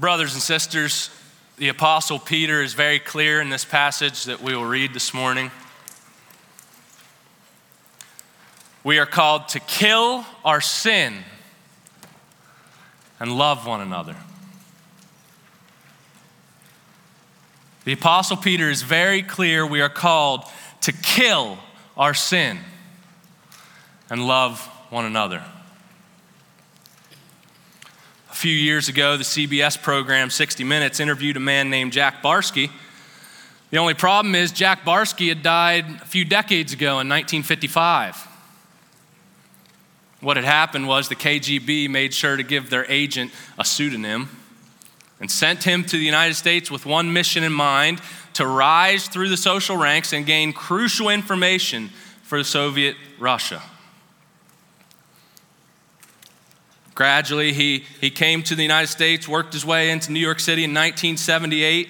Brothers and sisters, the Apostle Peter is very clear in this passage that we will read this morning. We are called to kill our sin and love one another. The Apostle Peter is very clear we are called to kill our sin and love one another. Few years ago, the CBS program 60 Minutes interviewed a man named Jack Barsky. The only problem is, Jack Barsky had died a few decades ago in 1955. What had happened was the KGB made sure to give their agent a pseudonym and sent him to the United States with one mission in mind to rise through the social ranks and gain crucial information for Soviet Russia. Gradually, he, he came to the United States, worked his way into New York City in 1978.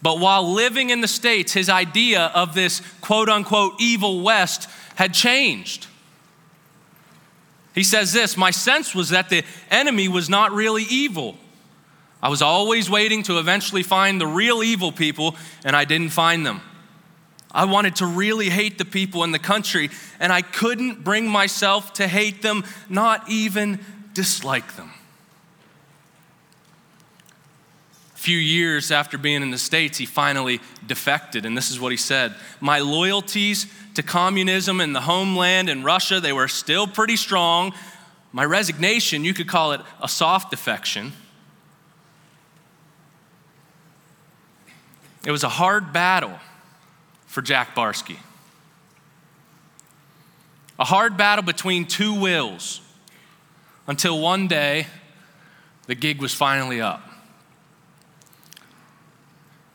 But while living in the States, his idea of this quote unquote evil West had changed. He says this My sense was that the enemy was not really evil. I was always waiting to eventually find the real evil people, and I didn't find them. I wanted to really hate the people in the country, and I couldn't bring myself to hate them, not even dislike them. A few years after being in the States, he finally defected, and this is what he said My loyalties to communism in the homeland in Russia, they were still pretty strong. My resignation, you could call it a soft defection. It was a hard battle for Jack Barsky. A hard battle between two wills until one day the gig was finally up.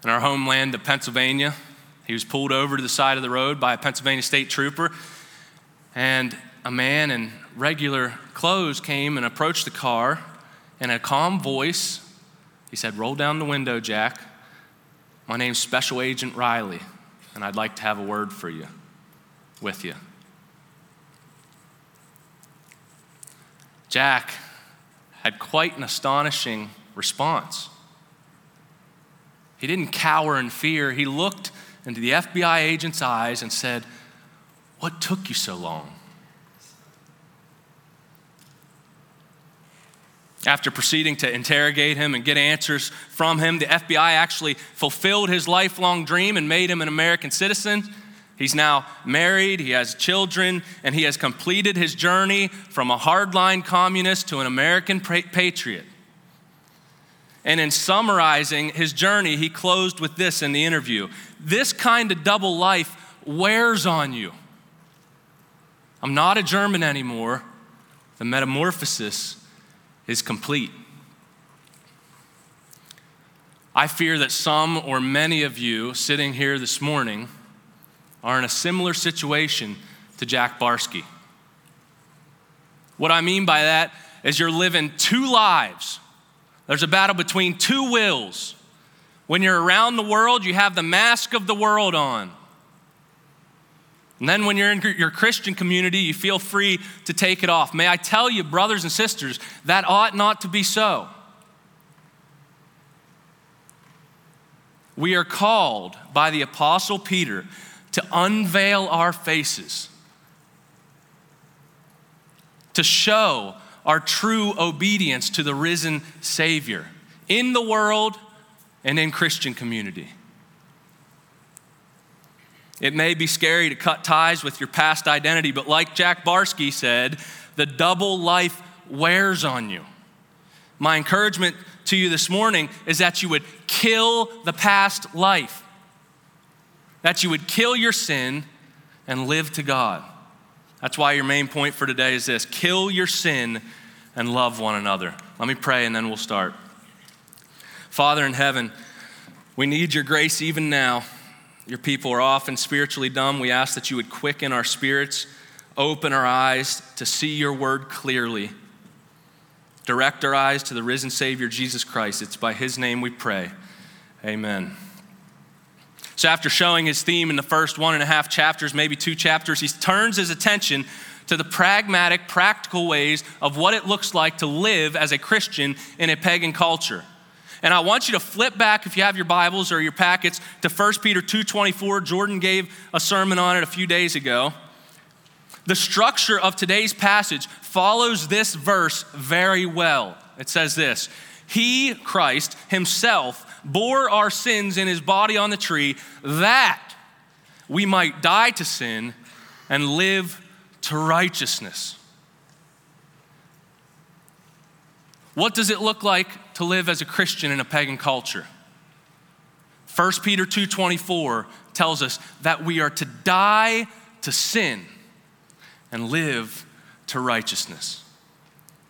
In our homeland of Pennsylvania, he was pulled over to the side of the road by a Pennsylvania state trooper, and a man in regular clothes came and approached the car. In a calm voice, he said, Roll down the window, Jack. My name's Special Agent Riley, and I'd like to have a word for you, with you. Jack had quite an astonishing response. He didn't cower in fear. He looked into the FBI agent's eyes and said, What took you so long? After proceeding to interrogate him and get answers from him, the FBI actually fulfilled his lifelong dream and made him an American citizen. He's now married, he has children, and he has completed his journey from a hardline communist to an American patriot. And in summarizing his journey, he closed with this in the interview This kind of double life wears on you. I'm not a German anymore. The metamorphosis is complete. I fear that some or many of you sitting here this morning are in a similar situation to Jack Barsky. What I mean by that is you're living two lives there's a battle between two wills. When you're around the world, you have the mask of the world on. And then when you're in your Christian community, you feel free to take it off. May I tell you, brothers and sisters, that ought not to be so. We are called by the Apostle Peter to unveil our faces, to show our true obedience to the risen Savior in the world and in Christian community. It may be scary to cut ties with your past identity, but like Jack Barsky said, the double life wears on you. My encouragement to you this morning is that you would kill the past life, that you would kill your sin and live to God. That's why your main point for today is this kill your sin and love one another. Let me pray and then we'll start. Father in heaven, we need your grace even now. Your people are often spiritually dumb. We ask that you would quicken our spirits, open our eyes to see your word clearly. Direct our eyes to the risen Savior, Jesus Christ. It's by his name we pray. Amen. So, after showing his theme in the first one and a half chapters, maybe two chapters, he turns his attention to the pragmatic, practical ways of what it looks like to live as a Christian in a pagan culture. And I want you to flip back if you have your Bibles or your packets to 1 Peter 2:24. Jordan gave a sermon on it a few days ago. The structure of today's passage follows this verse very well. It says this He, Christ, Himself, bore our sins in His body on the tree, that we might die to sin and live to righteousness. What does it look like to live as a Christian in a pagan culture? 1 Peter 2:24 tells us that we are to die to sin and live to righteousness.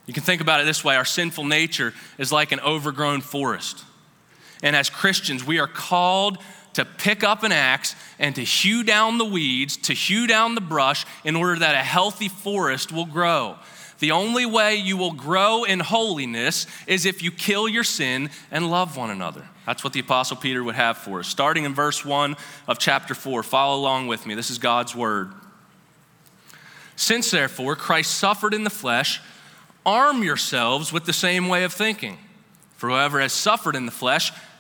You can think about it this way our sinful nature is like an overgrown forest. And as Christians, we are called to pick up an axe and to hew down the weeds, to hew down the brush in order that a healthy forest will grow. The only way you will grow in holiness is if you kill your sin and love one another. That's what the Apostle Peter would have for us. Starting in verse 1 of chapter 4, follow along with me. This is God's word. Since therefore Christ suffered in the flesh, arm yourselves with the same way of thinking. For whoever has suffered in the flesh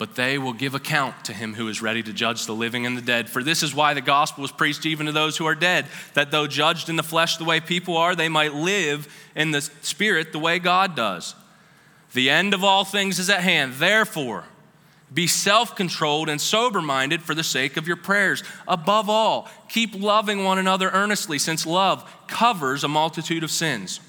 But they will give account to him who is ready to judge the living and the dead. For this is why the gospel was preached even to those who are dead, that though judged in the flesh the way people are, they might live in the spirit the way God does. The end of all things is at hand. Therefore, be self controlled and sober minded for the sake of your prayers. Above all, keep loving one another earnestly, since love covers a multitude of sins.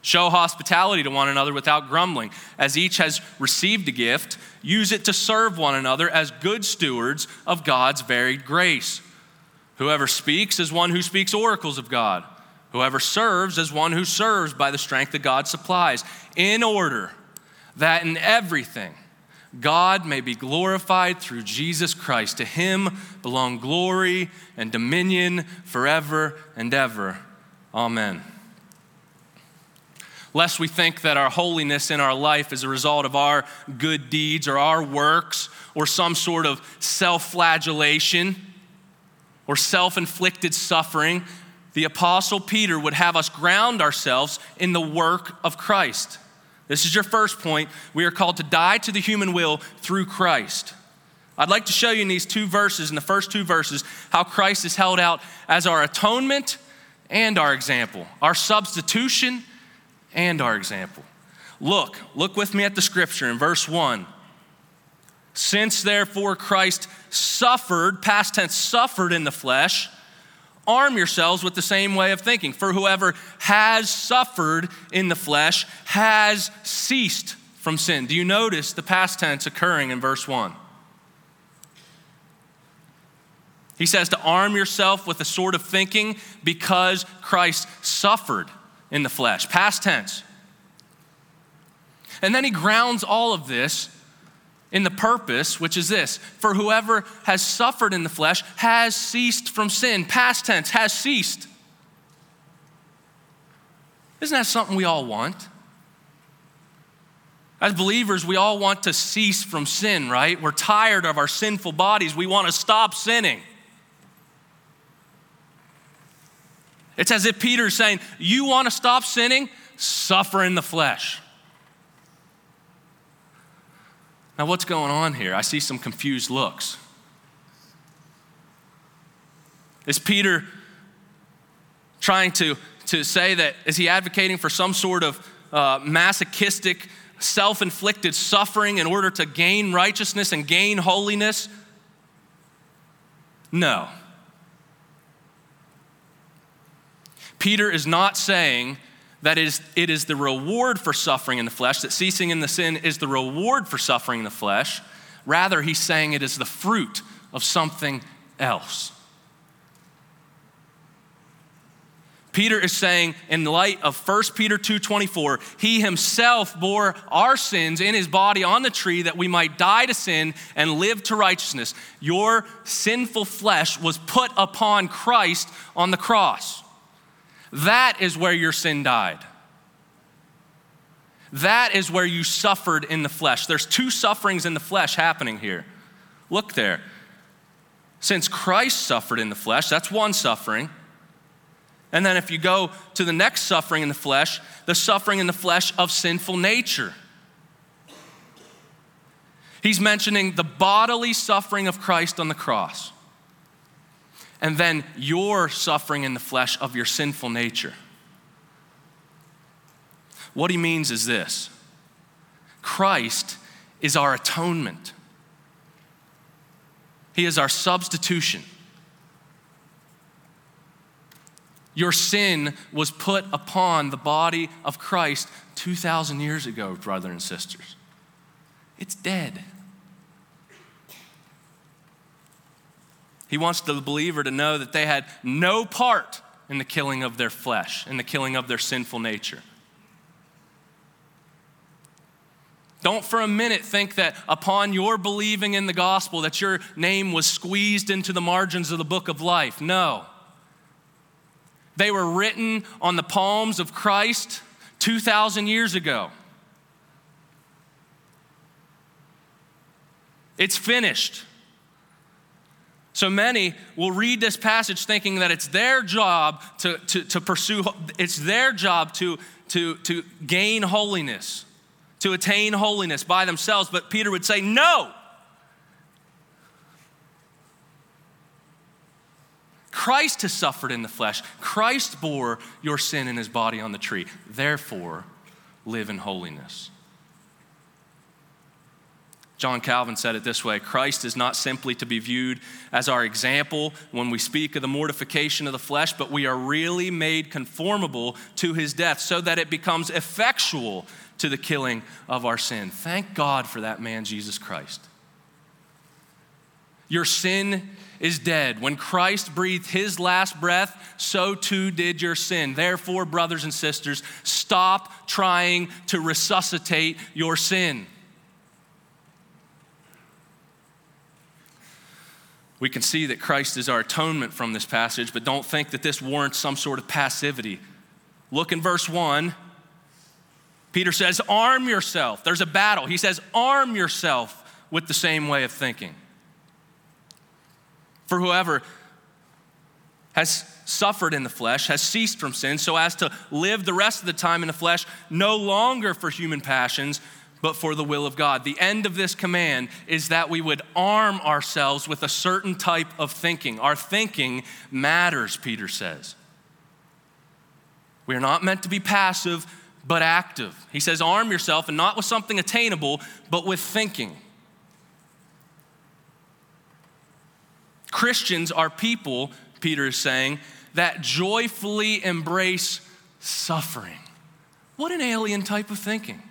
Show hospitality to one another without grumbling. As each has received a gift, use it to serve one another as good stewards of God's varied grace. Whoever speaks is one who speaks oracles of God. Whoever serves is one who serves by the strength that God supplies, in order that in everything, God may be glorified through Jesus Christ. To him belong glory and dominion forever and ever. Amen. Lest we think that our holiness in our life is a result of our good deeds or our works or some sort of self flagellation or self inflicted suffering, the Apostle Peter would have us ground ourselves in the work of Christ. This is your first point. We are called to die to the human will through Christ. I'd like to show you in these two verses, in the first two verses, how Christ is held out as our atonement and our example, our substitution and our example. Look, look with me at the scripture in verse 1. Since therefore Christ suffered, past tense, suffered in the flesh, arm yourselves with the same way of thinking. For whoever has suffered in the flesh has ceased from sin. Do you notice the past tense occurring in verse 1? He says to arm yourself with the sort of thinking because Christ suffered in the flesh. Past tense. And then he grounds all of this in the purpose, which is this for whoever has suffered in the flesh has ceased from sin. Past tense, has ceased. Isn't that something we all want? As believers, we all want to cease from sin, right? We're tired of our sinful bodies. We want to stop sinning. It's as if Peter's saying, You want to stop sinning? Suffer in the flesh. Now, what's going on here? I see some confused looks. Is Peter trying to, to say that, is he advocating for some sort of uh, masochistic, self inflicted suffering in order to gain righteousness and gain holiness? No. Peter is not saying that is, it is the reward for suffering in the flesh, that ceasing in the sin is the reward for suffering in the flesh. Rather, he's saying it is the fruit of something else. Peter is saying in light of 1 Peter 2:24, he himself bore our sins in his body on the tree that we might die to sin and live to righteousness. Your sinful flesh was put upon Christ on the cross. That is where your sin died. That is where you suffered in the flesh. There's two sufferings in the flesh happening here. Look there. Since Christ suffered in the flesh, that's one suffering. And then if you go to the next suffering in the flesh, the suffering in the flesh of sinful nature. He's mentioning the bodily suffering of Christ on the cross. And then your suffering in the flesh of your sinful nature. What he means is this Christ is our atonement, He is our substitution. Your sin was put upon the body of Christ 2,000 years ago, brothers and sisters. It's dead. He wants the believer to know that they had no part in the killing of their flesh, in the killing of their sinful nature. Don't for a minute think that upon your believing in the gospel that your name was squeezed into the margins of the book of life. No. They were written on the palms of Christ 2,000 years ago. It's finished. So many will read this passage thinking that it's their job to, to, to pursue, it's their job to, to, to gain holiness, to attain holiness by themselves. But Peter would say, no, Christ has suffered in the flesh. Christ bore your sin in his body on the tree. Therefore, live in holiness. John Calvin said it this way Christ is not simply to be viewed as our example when we speak of the mortification of the flesh, but we are really made conformable to his death so that it becomes effectual to the killing of our sin. Thank God for that man, Jesus Christ. Your sin is dead. When Christ breathed his last breath, so too did your sin. Therefore, brothers and sisters, stop trying to resuscitate your sin. We can see that Christ is our atonement from this passage, but don't think that this warrants some sort of passivity. Look in verse 1. Peter says, Arm yourself. There's a battle. He says, Arm yourself with the same way of thinking. For whoever has suffered in the flesh, has ceased from sin, so as to live the rest of the time in the flesh, no longer for human passions, but for the will of God. The end of this command is that we would arm ourselves with a certain type of thinking. Our thinking matters, Peter says. We are not meant to be passive, but active. He says, arm yourself, and not with something attainable, but with thinking. Christians are people, Peter is saying, that joyfully embrace suffering. What an alien type of thinking.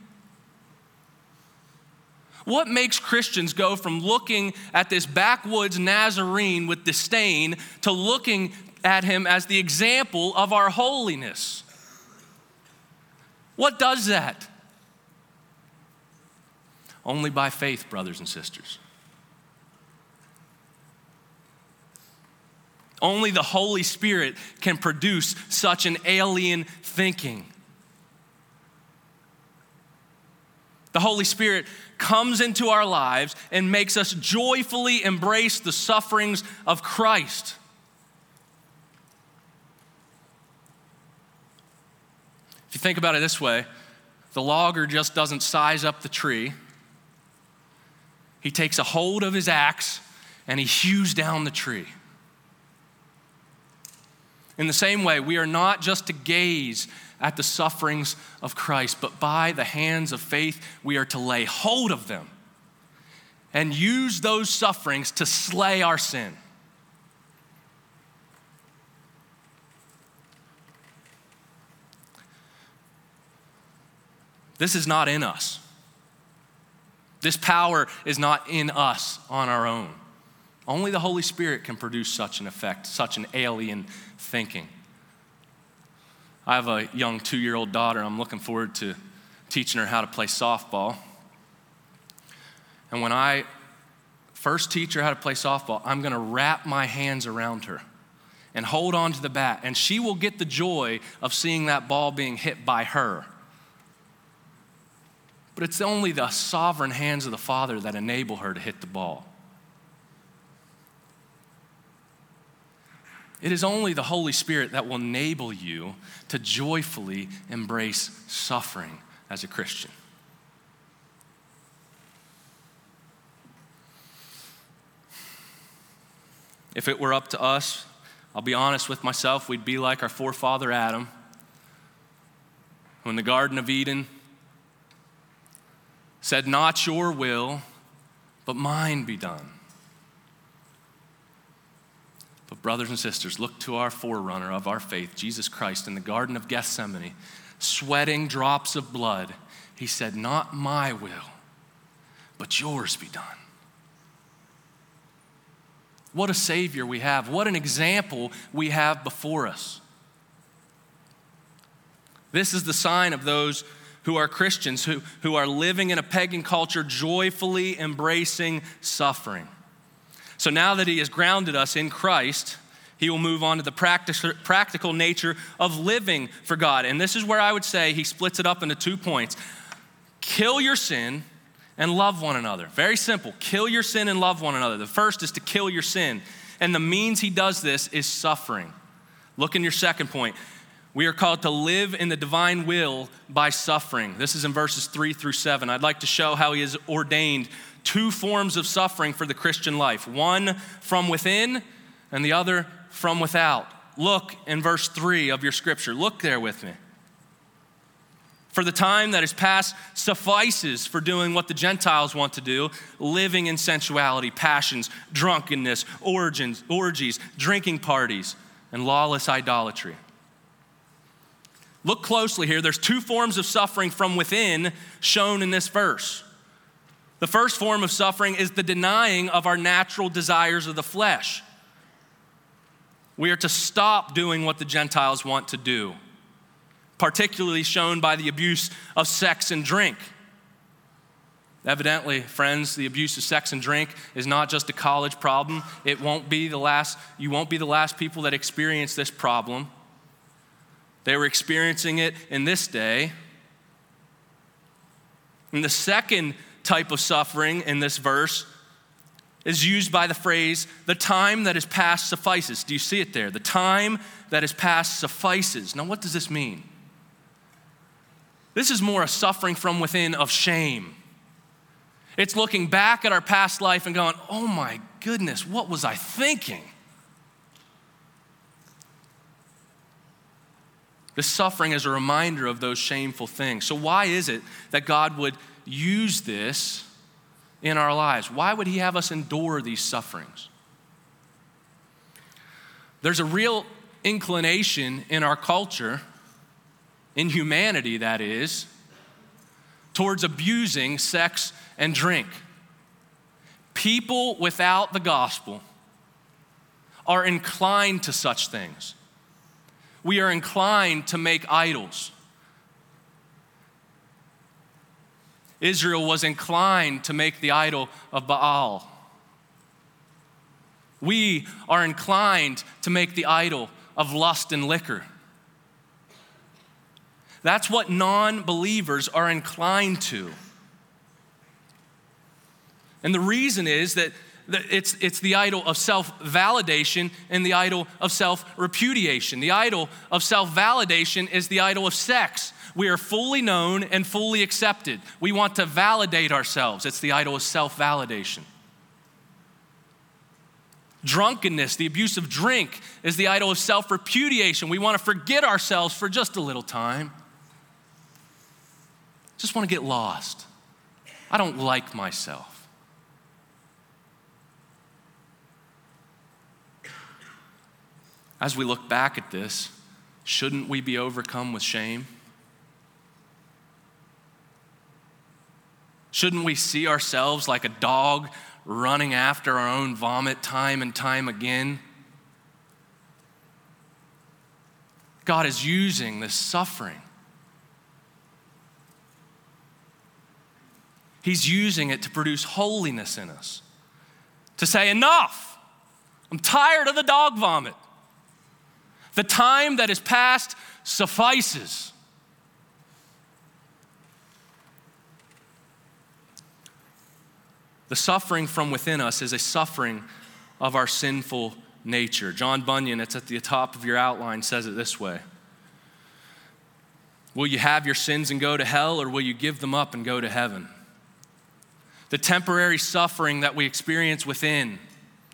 What makes Christians go from looking at this backwoods Nazarene with disdain to looking at him as the example of our holiness? What does that? Only by faith, brothers and sisters. Only the Holy Spirit can produce such an alien thinking. The Holy Spirit comes into our lives and makes us joyfully embrace the sufferings of Christ. If you think about it this way, the logger just doesn't size up the tree. He takes a hold of his axe and he hews down the tree. In the same way, we are not just to gaze at the sufferings of Christ, but by the hands of faith, we are to lay hold of them and use those sufferings to slay our sin. This is not in us. This power is not in us on our own. Only the Holy Spirit can produce such an effect, such an alien thinking. I have a young two year old daughter. I'm looking forward to teaching her how to play softball. And when I first teach her how to play softball, I'm going to wrap my hands around her and hold on to the bat, and she will get the joy of seeing that ball being hit by her. But it's only the sovereign hands of the Father that enable her to hit the ball. It is only the Holy Spirit that will enable you to joyfully embrace suffering as a Christian. If it were up to us, I'll be honest with myself, we'd be like our forefather Adam, who in the Garden of Eden said, Not your will, but mine be done. But, brothers and sisters, look to our forerunner of our faith, Jesus Christ, in the Garden of Gethsemane, sweating drops of blood. He said, Not my will, but yours be done. What a Savior we have. What an example we have before us. This is the sign of those who are Christians, who, who are living in a pagan culture, joyfully embracing suffering. So now that He has grounded us in Christ, He will move on to the practical nature of living for God. And this is where I would say He splits it up into two points kill your sin and love one another. Very simple. Kill your sin and love one another. The first is to kill your sin. And the means he does this is suffering. Look in your second point. We are called to live in the divine will by suffering. This is in verses three through seven. I'd like to show how he has ordained two forms of suffering for the Christian life one from within, and the other from without. Look in verse three of your scripture. Look there with me. For the time that is past suffices for doing what the Gentiles want to do living in sensuality, passions, drunkenness, origins, orgies, drinking parties, and lawless idolatry. Look closely here. There's two forms of suffering from within shown in this verse. The first form of suffering is the denying of our natural desires of the flesh. We are to stop doing what the Gentiles want to do particularly shown by the abuse of sex and drink. Evidently, friends, the abuse of sex and drink is not just a college problem. It won't be the last, you won't be the last people that experience this problem. They were experiencing it in this day. And the second type of suffering in this verse is used by the phrase, the time that is past suffices. Do you see it there? The time that is past suffices. Now, what does this mean? This is more a suffering from within of shame. It's looking back at our past life and going, oh my goodness, what was I thinking? This suffering is a reminder of those shameful things. So, why is it that God would use this in our lives? Why would He have us endure these sufferings? There's a real inclination in our culture in humanity, that is, towards abusing sex and drink. People without the gospel are inclined to such things. We are inclined to make idols. Israel was inclined to make the idol of Baal. We are inclined to make the idol of lust and liquor. That's what non believers are inclined to. And the reason is that it's, it's the idol of self validation and the idol of self repudiation. The idol of self validation is the idol of sex. We are fully known and fully accepted. We want to validate ourselves. It's the idol of self validation. Drunkenness, the abuse of drink, is the idol of self repudiation. We want to forget ourselves for just a little time. Just want to get lost. I don't like myself. As we look back at this, shouldn't we be overcome with shame? Shouldn't we see ourselves like a dog running after our own vomit time and time again? God is using this suffering. He's using it to produce holiness in us, to say, Enough! I'm tired of the dog vomit. The time that is past suffices. The suffering from within us is a suffering of our sinful nature. John Bunyan, it's at the top of your outline, says it this way Will you have your sins and go to hell, or will you give them up and go to heaven? The temporary suffering that we experience within,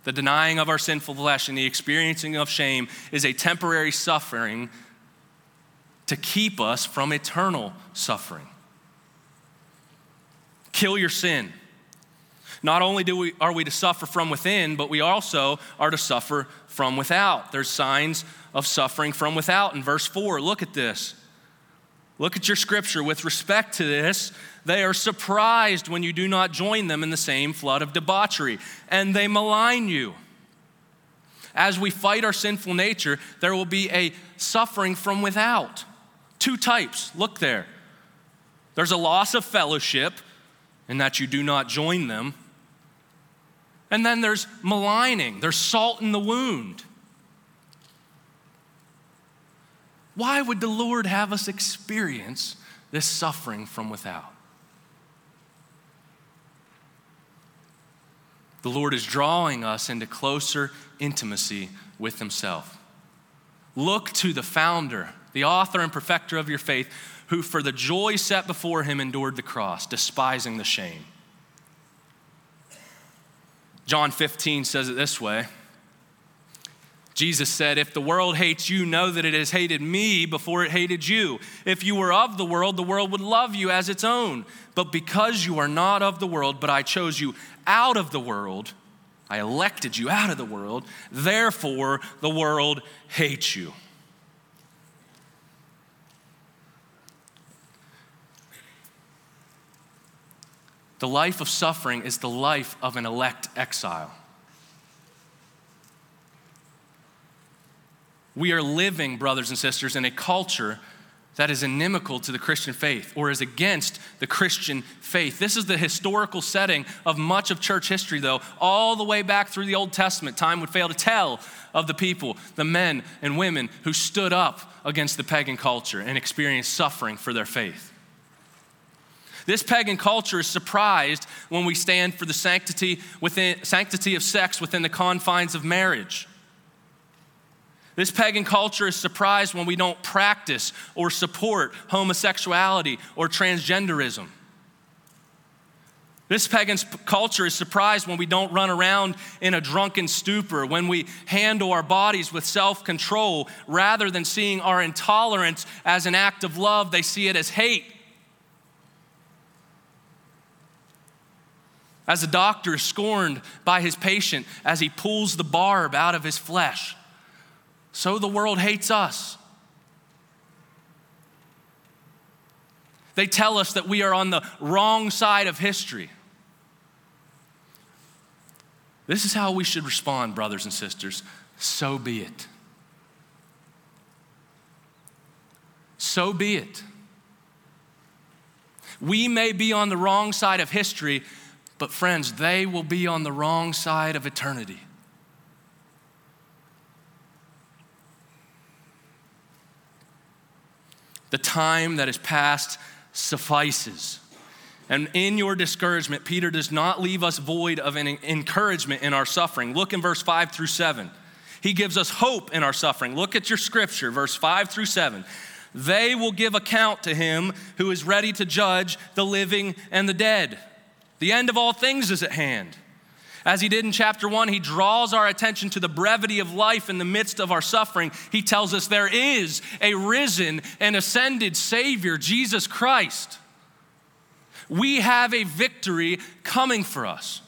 the denying of our sinful flesh and the experiencing of shame, is a temporary suffering to keep us from eternal suffering. Kill your sin. Not only do we, are we to suffer from within, but we also are to suffer from without. There's signs of suffering from without in verse 4. Look at this. Look at your scripture. With respect to this, they are surprised when you do not join them in the same flood of debauchery, and they malign you. As we fight our sinful nature, there will be a suffering from without. Two types. Look there. There's a loss of fellowship in that you do not join them. And then there's maligning, there's salt in the wound. Why would the Lord have us experience this suffering from without? The Lord is drawing us into closer intimacy with Himself. Look to the founder, the author and perfecter of your faith, who for the joy set before him endured the cross, despising the shame John 15 says it this way Jesus said, If the world hates you, know that it has hated me before it hated you. If you were of the world, the world would love you as its own. But because you are not of the world, but I chose you out of the world, I elected you out of the world, therefore the world hates you. The life of suffering is the life of an elect exile. We are living, brothers and sisters, in a culture that is inimical to the Christian faith or is against the Christian faith. This is the historical setting of much of church history, though, all the way back through the Old Testament. Time would fail to tell of the people, the men and women who stood up against the pagan culture and experienced suffering for their faith. This pagan culture is surprised when we stand for the sanctity, within, sanctity of sex within the confines of marriage. This pagan culture is surprised when we don't practice or support homosexuality or transgenderism. This pagan culture is surprised when we don't run around in a drunken stupor, when we handle our bodies with self control rather than seeing our intolerance as an act of love, they see it as hate. As a doctor is scorned by his patient as he pulls the barb out of his flesh, so the world hates us. They tell us that we are on the wrong side of history. This is how we should respond, brothers and sisters. So be it. So be it. We may be on the wrong side of history, but, friends, they will be on the wrong side of eternity. The time that is past suffices. And in your discouragement, Peter does not leave us void of an encouragement in our suffering. Look in verse 5 through 7. He gives us hope in our suffering. Look at your scripture, verse 5 through 7. They will give account to him who is ready to judge the living and the dead. The end of all things is at hand. As he did in chapter one, he draws our attention to the brevity of life in the midst of our suffering. He tells us there is a risen and ascended Savior, Jesus Christ. We have a victory coming for us.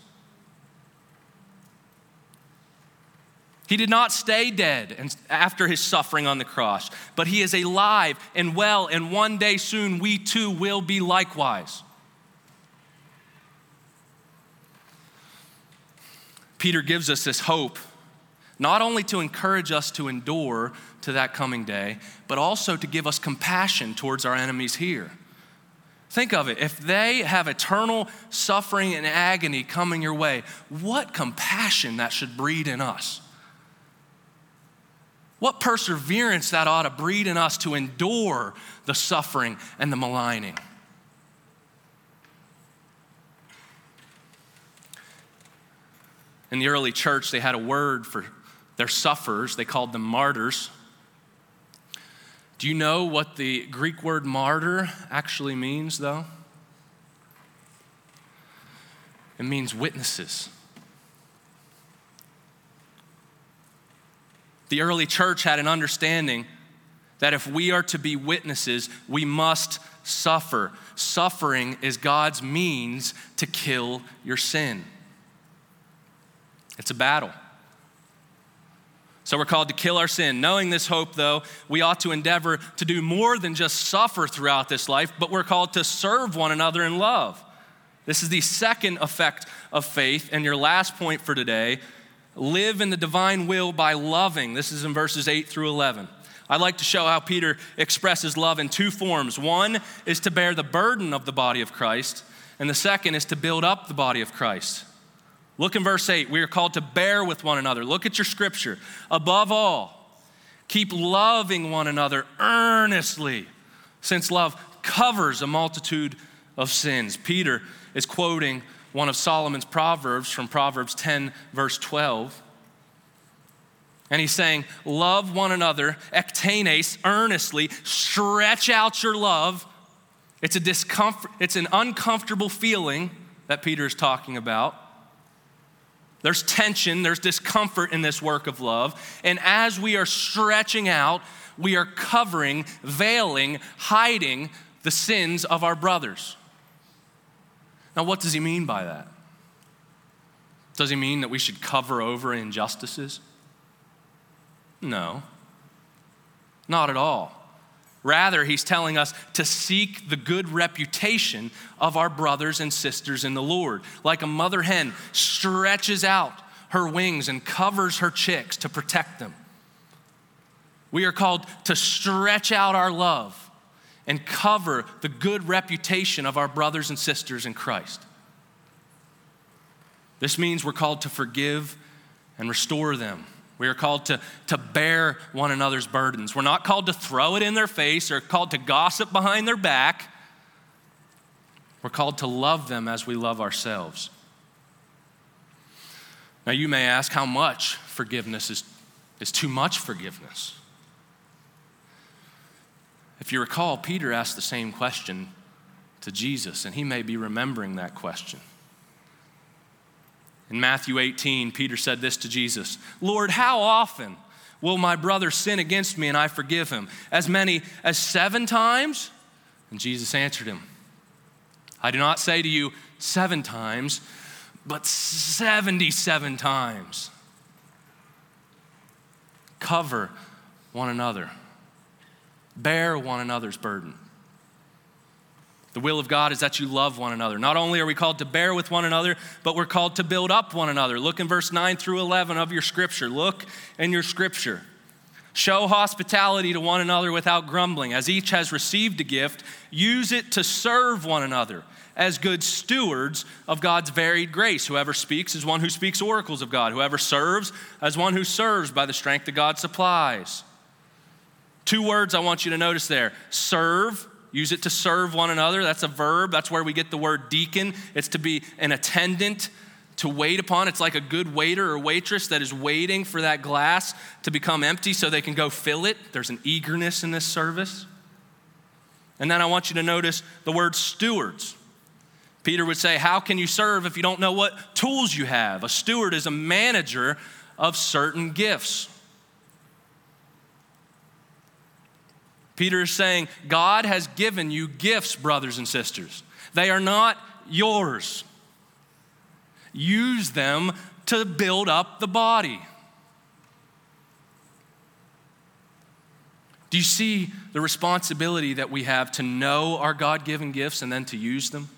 He did not stay dead after his suffering on the cross, but he is alive and well, and one day soon we too will be likewise. Peter gives us this hope not only to encourage us to endure to that coming day, but also to give us compassion towards our enemies here. Think of it. If they have eternal suffering and agony coming your way, what compassion that should breed in us. What perseverance that ought to breed in us to endure the suffering and the maligning. In the early church, they had a word for their sufferers, they called them martyrs. Do you know what the Greek word martyr actually means, though? It means witnesses. The early church had an understanding that if we are to be witnesses, we must suffer. Suffering is God's means to kill your sin. It's a battle. So we're called to kill our sin. Knowing this hope, though, we ought to endeavor to do more than just suffer throughout this life, but we're called to serve one another in love. This is the second effect of faith. And your last point for today live in the divine will by loving. This is in verses 8 through 11. I'd like to show how Peter expresses love in two forms. One is to bear the burden of the body of Christ, and the second is to build up the body of Christ. Look in verse 8. We are called to bear with one another. Look at your scripture. Above all, keep loving one another earnestly, since love covers a multitude of sins. Peter is quoting one of Solomon's proverbs from Proverbs 10, verse 12. And he's saying, Love one another, ektenes, earnestly, stretch out your love. It's a discomfort, it's an uncomfortable feeling that Peter is talking about. There's tension, there's discomfort in this work of love. And as we are stretching out, we are covering, veiling, hiding the sins of our brothers. Now, what does he mean by that? Does he mean that we should cover over injustices? No, not at all. Rather, he's telling us to seek the good reputation of our brothers and sisters in the Lord. Like a mother hen stretches out her wings and covers her chicks to protect them. We are called to stretch out our love and cover the good reputation of our brothers and sisters in Christ. This means we're called to forgive and restore them we are called to, to bear one another's burdens. We're not called to throw it in their face or called to gossip behind their back. We're called to love them as we love ourselves. Now, you may ask how much forgiveness is, is too much forgiveness. If you recall, Peter asked the same question to Jesus, and he may be remembering that question. In Matthew 18, Peter said this to Jesus Lord, how often will my brother sin against me and I forgive him? As many as seven times? And Jesus answered him, I do not say to you seven times, but 77 times. Cover one another, bear one another's burden. The will of God is that you love one another. Not only are we called to bear with one another, but we're called to build up one another. Look in verse 9 through 11 of your scripture. Look in your scripture. Show hospitality to one another without grumbling. As each has received a gift, use it to serve one another as good stewards of God's varied grace. Whoever speaks is one who speaks oracles of God. Whoever serves as one who serves by the strength that God supplies. Two words I want you to notice there serve Use it to serve one another. That's a verb. That's where we get the word deacon. It's to be an attendant, to wait upon. It's like a good waiter or waitress that is waiting for that glass to become empty so they can go fill it. There's an eagerness in this service. And then I want you to notice the word stewards. Peter would say, How can you serve if you don't know what tools you have? A steward is a manager of certain gifts. Peter is saying, God has given you gifts, brothers and sisters. They are not yours. Use them to build up the body. Do you see the responsibility that we have to know our God given gifts and then to use them?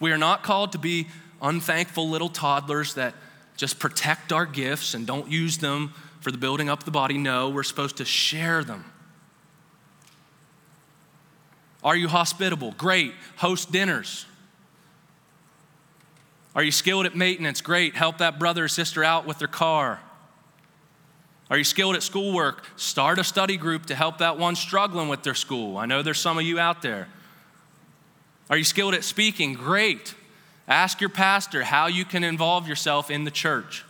We are not called to be unthankful little toddlers that just protect our gifts and don't use them for the building up of the body. No, we're supposed to share them. Are you hospitable? Great. Host dinners. Are you skilled at maintenance? Great. Help that brother or sister out with their car. Are you skilled at schoolwork? Start a study group to help that one struggling with their school. I know there's some of you out there. Are you skilled at speaking? Great. Ask your pastor how you can involve yourself in the church.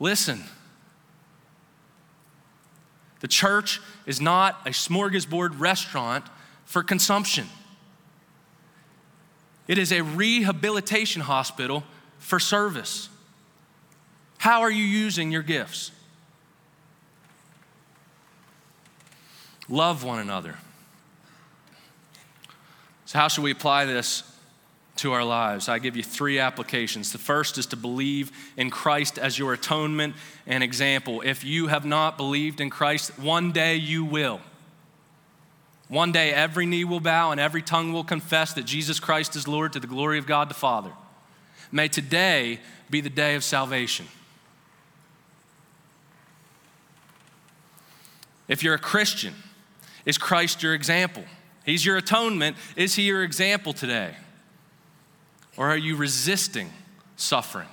Listen, the church is not a smorgasbord restaurant for consumption. It is a rehabilitation hospital for service. How are you using your gifts? Love one another. So, how should we apply this to our lives? I give you three applications. The first is to believe in Christ as your atonement and example. If you have not believed in Christ, one day you will. One day every knee will bow and every tongue will confess that Jesus Christ is Lord to the glory of God the Father. May today be the day of salvation. If you're a Christian, is Christ your example? He's your atonement. Is he your example today? Or are you resisting suffering?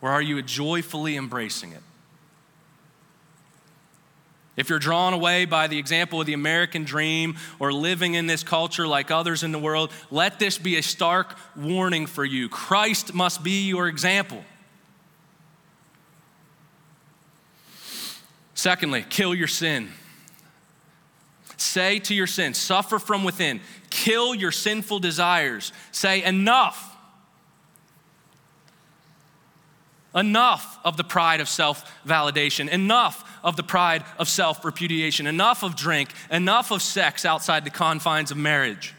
Or are you joyfully embracing it? If you're drawn away by the example of the American dream or living in this culture like others in the world, let this be a stark warning for you. Christ must be your example. Secondly, kill your sin. Say to your sin, suffer from within, kill your sinful desires. Say, enough. Enough of the pride of self validation, enough of the pride of self repudiation, enough of drink, enough of sex outside the confines of marriage.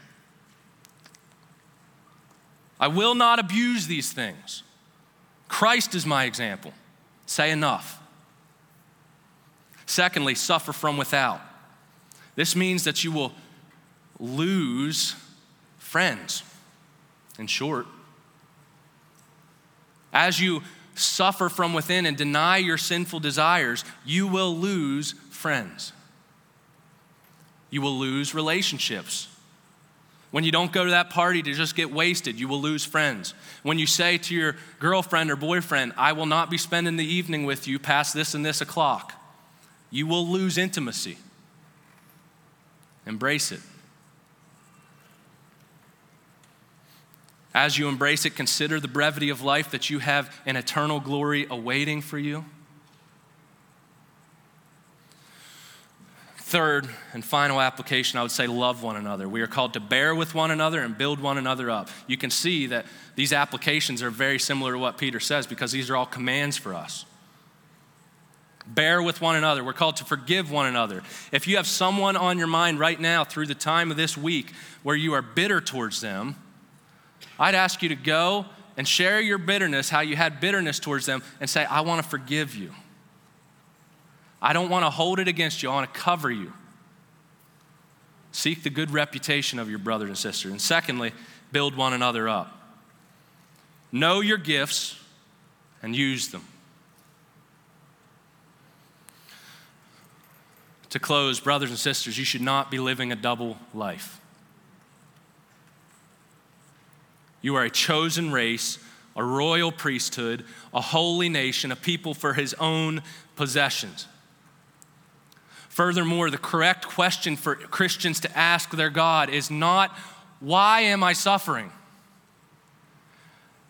I will not abuse these things. Christ is my example. Say enough. Secondly, suffer from without. This means that you will lose friends, in short. As you suffer from within and deny your sinful desires, you will lose friends. You will lose relationships. When you don't go to that party to just get wasted, you will lose friends. When you say to your girlfriend or boyfriend, I will not be spending the evening with you past this and this o'clock, you will lose intimacy. Embrace it. As you embrace it, consider the brevity of life that you have an eternal glory awaiting for you. Third and final application, I would say love one another. We are called to bear with one another and build one another up. You can see that these applications are very similar to what Peter says because these are all commands for us. Bear with one another. We're called to forgive one another. If you have someone on your mind right now through the time of this week where you are bitter towards them, I'd ask you to go and share your bitterness, how you had bitterness towards them, and say, I want to forgive you. I don't want to hold it against you, I want to cover you. Seek the good reputation of your brothers and sisters. And secondly, build one another up. Know your gifts and use them. To close, brothers and sisters, you should not be living a double life. You are a chosen race, a royal priesthood, a holy nation, a people for his own possessions. Furthermore, the correct question for Christians to ask their God is not, Why am I suffering?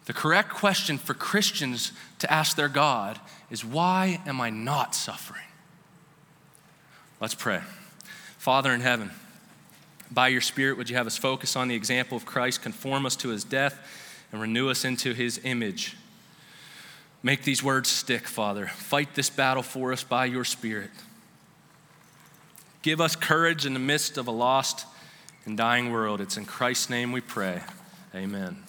The correct question for Christians to ask their God is, Why am I not suffering? Let's pray. Father in heaven, by your Spirit, would you have us focus on the example of Christ, conform us to his death, and renew us into his image? Make these words stick, Father. Fight this battle for us by your Spirit. Give us courage in the midst of a lost and dying world. It's in Christ's name we pray. Amen.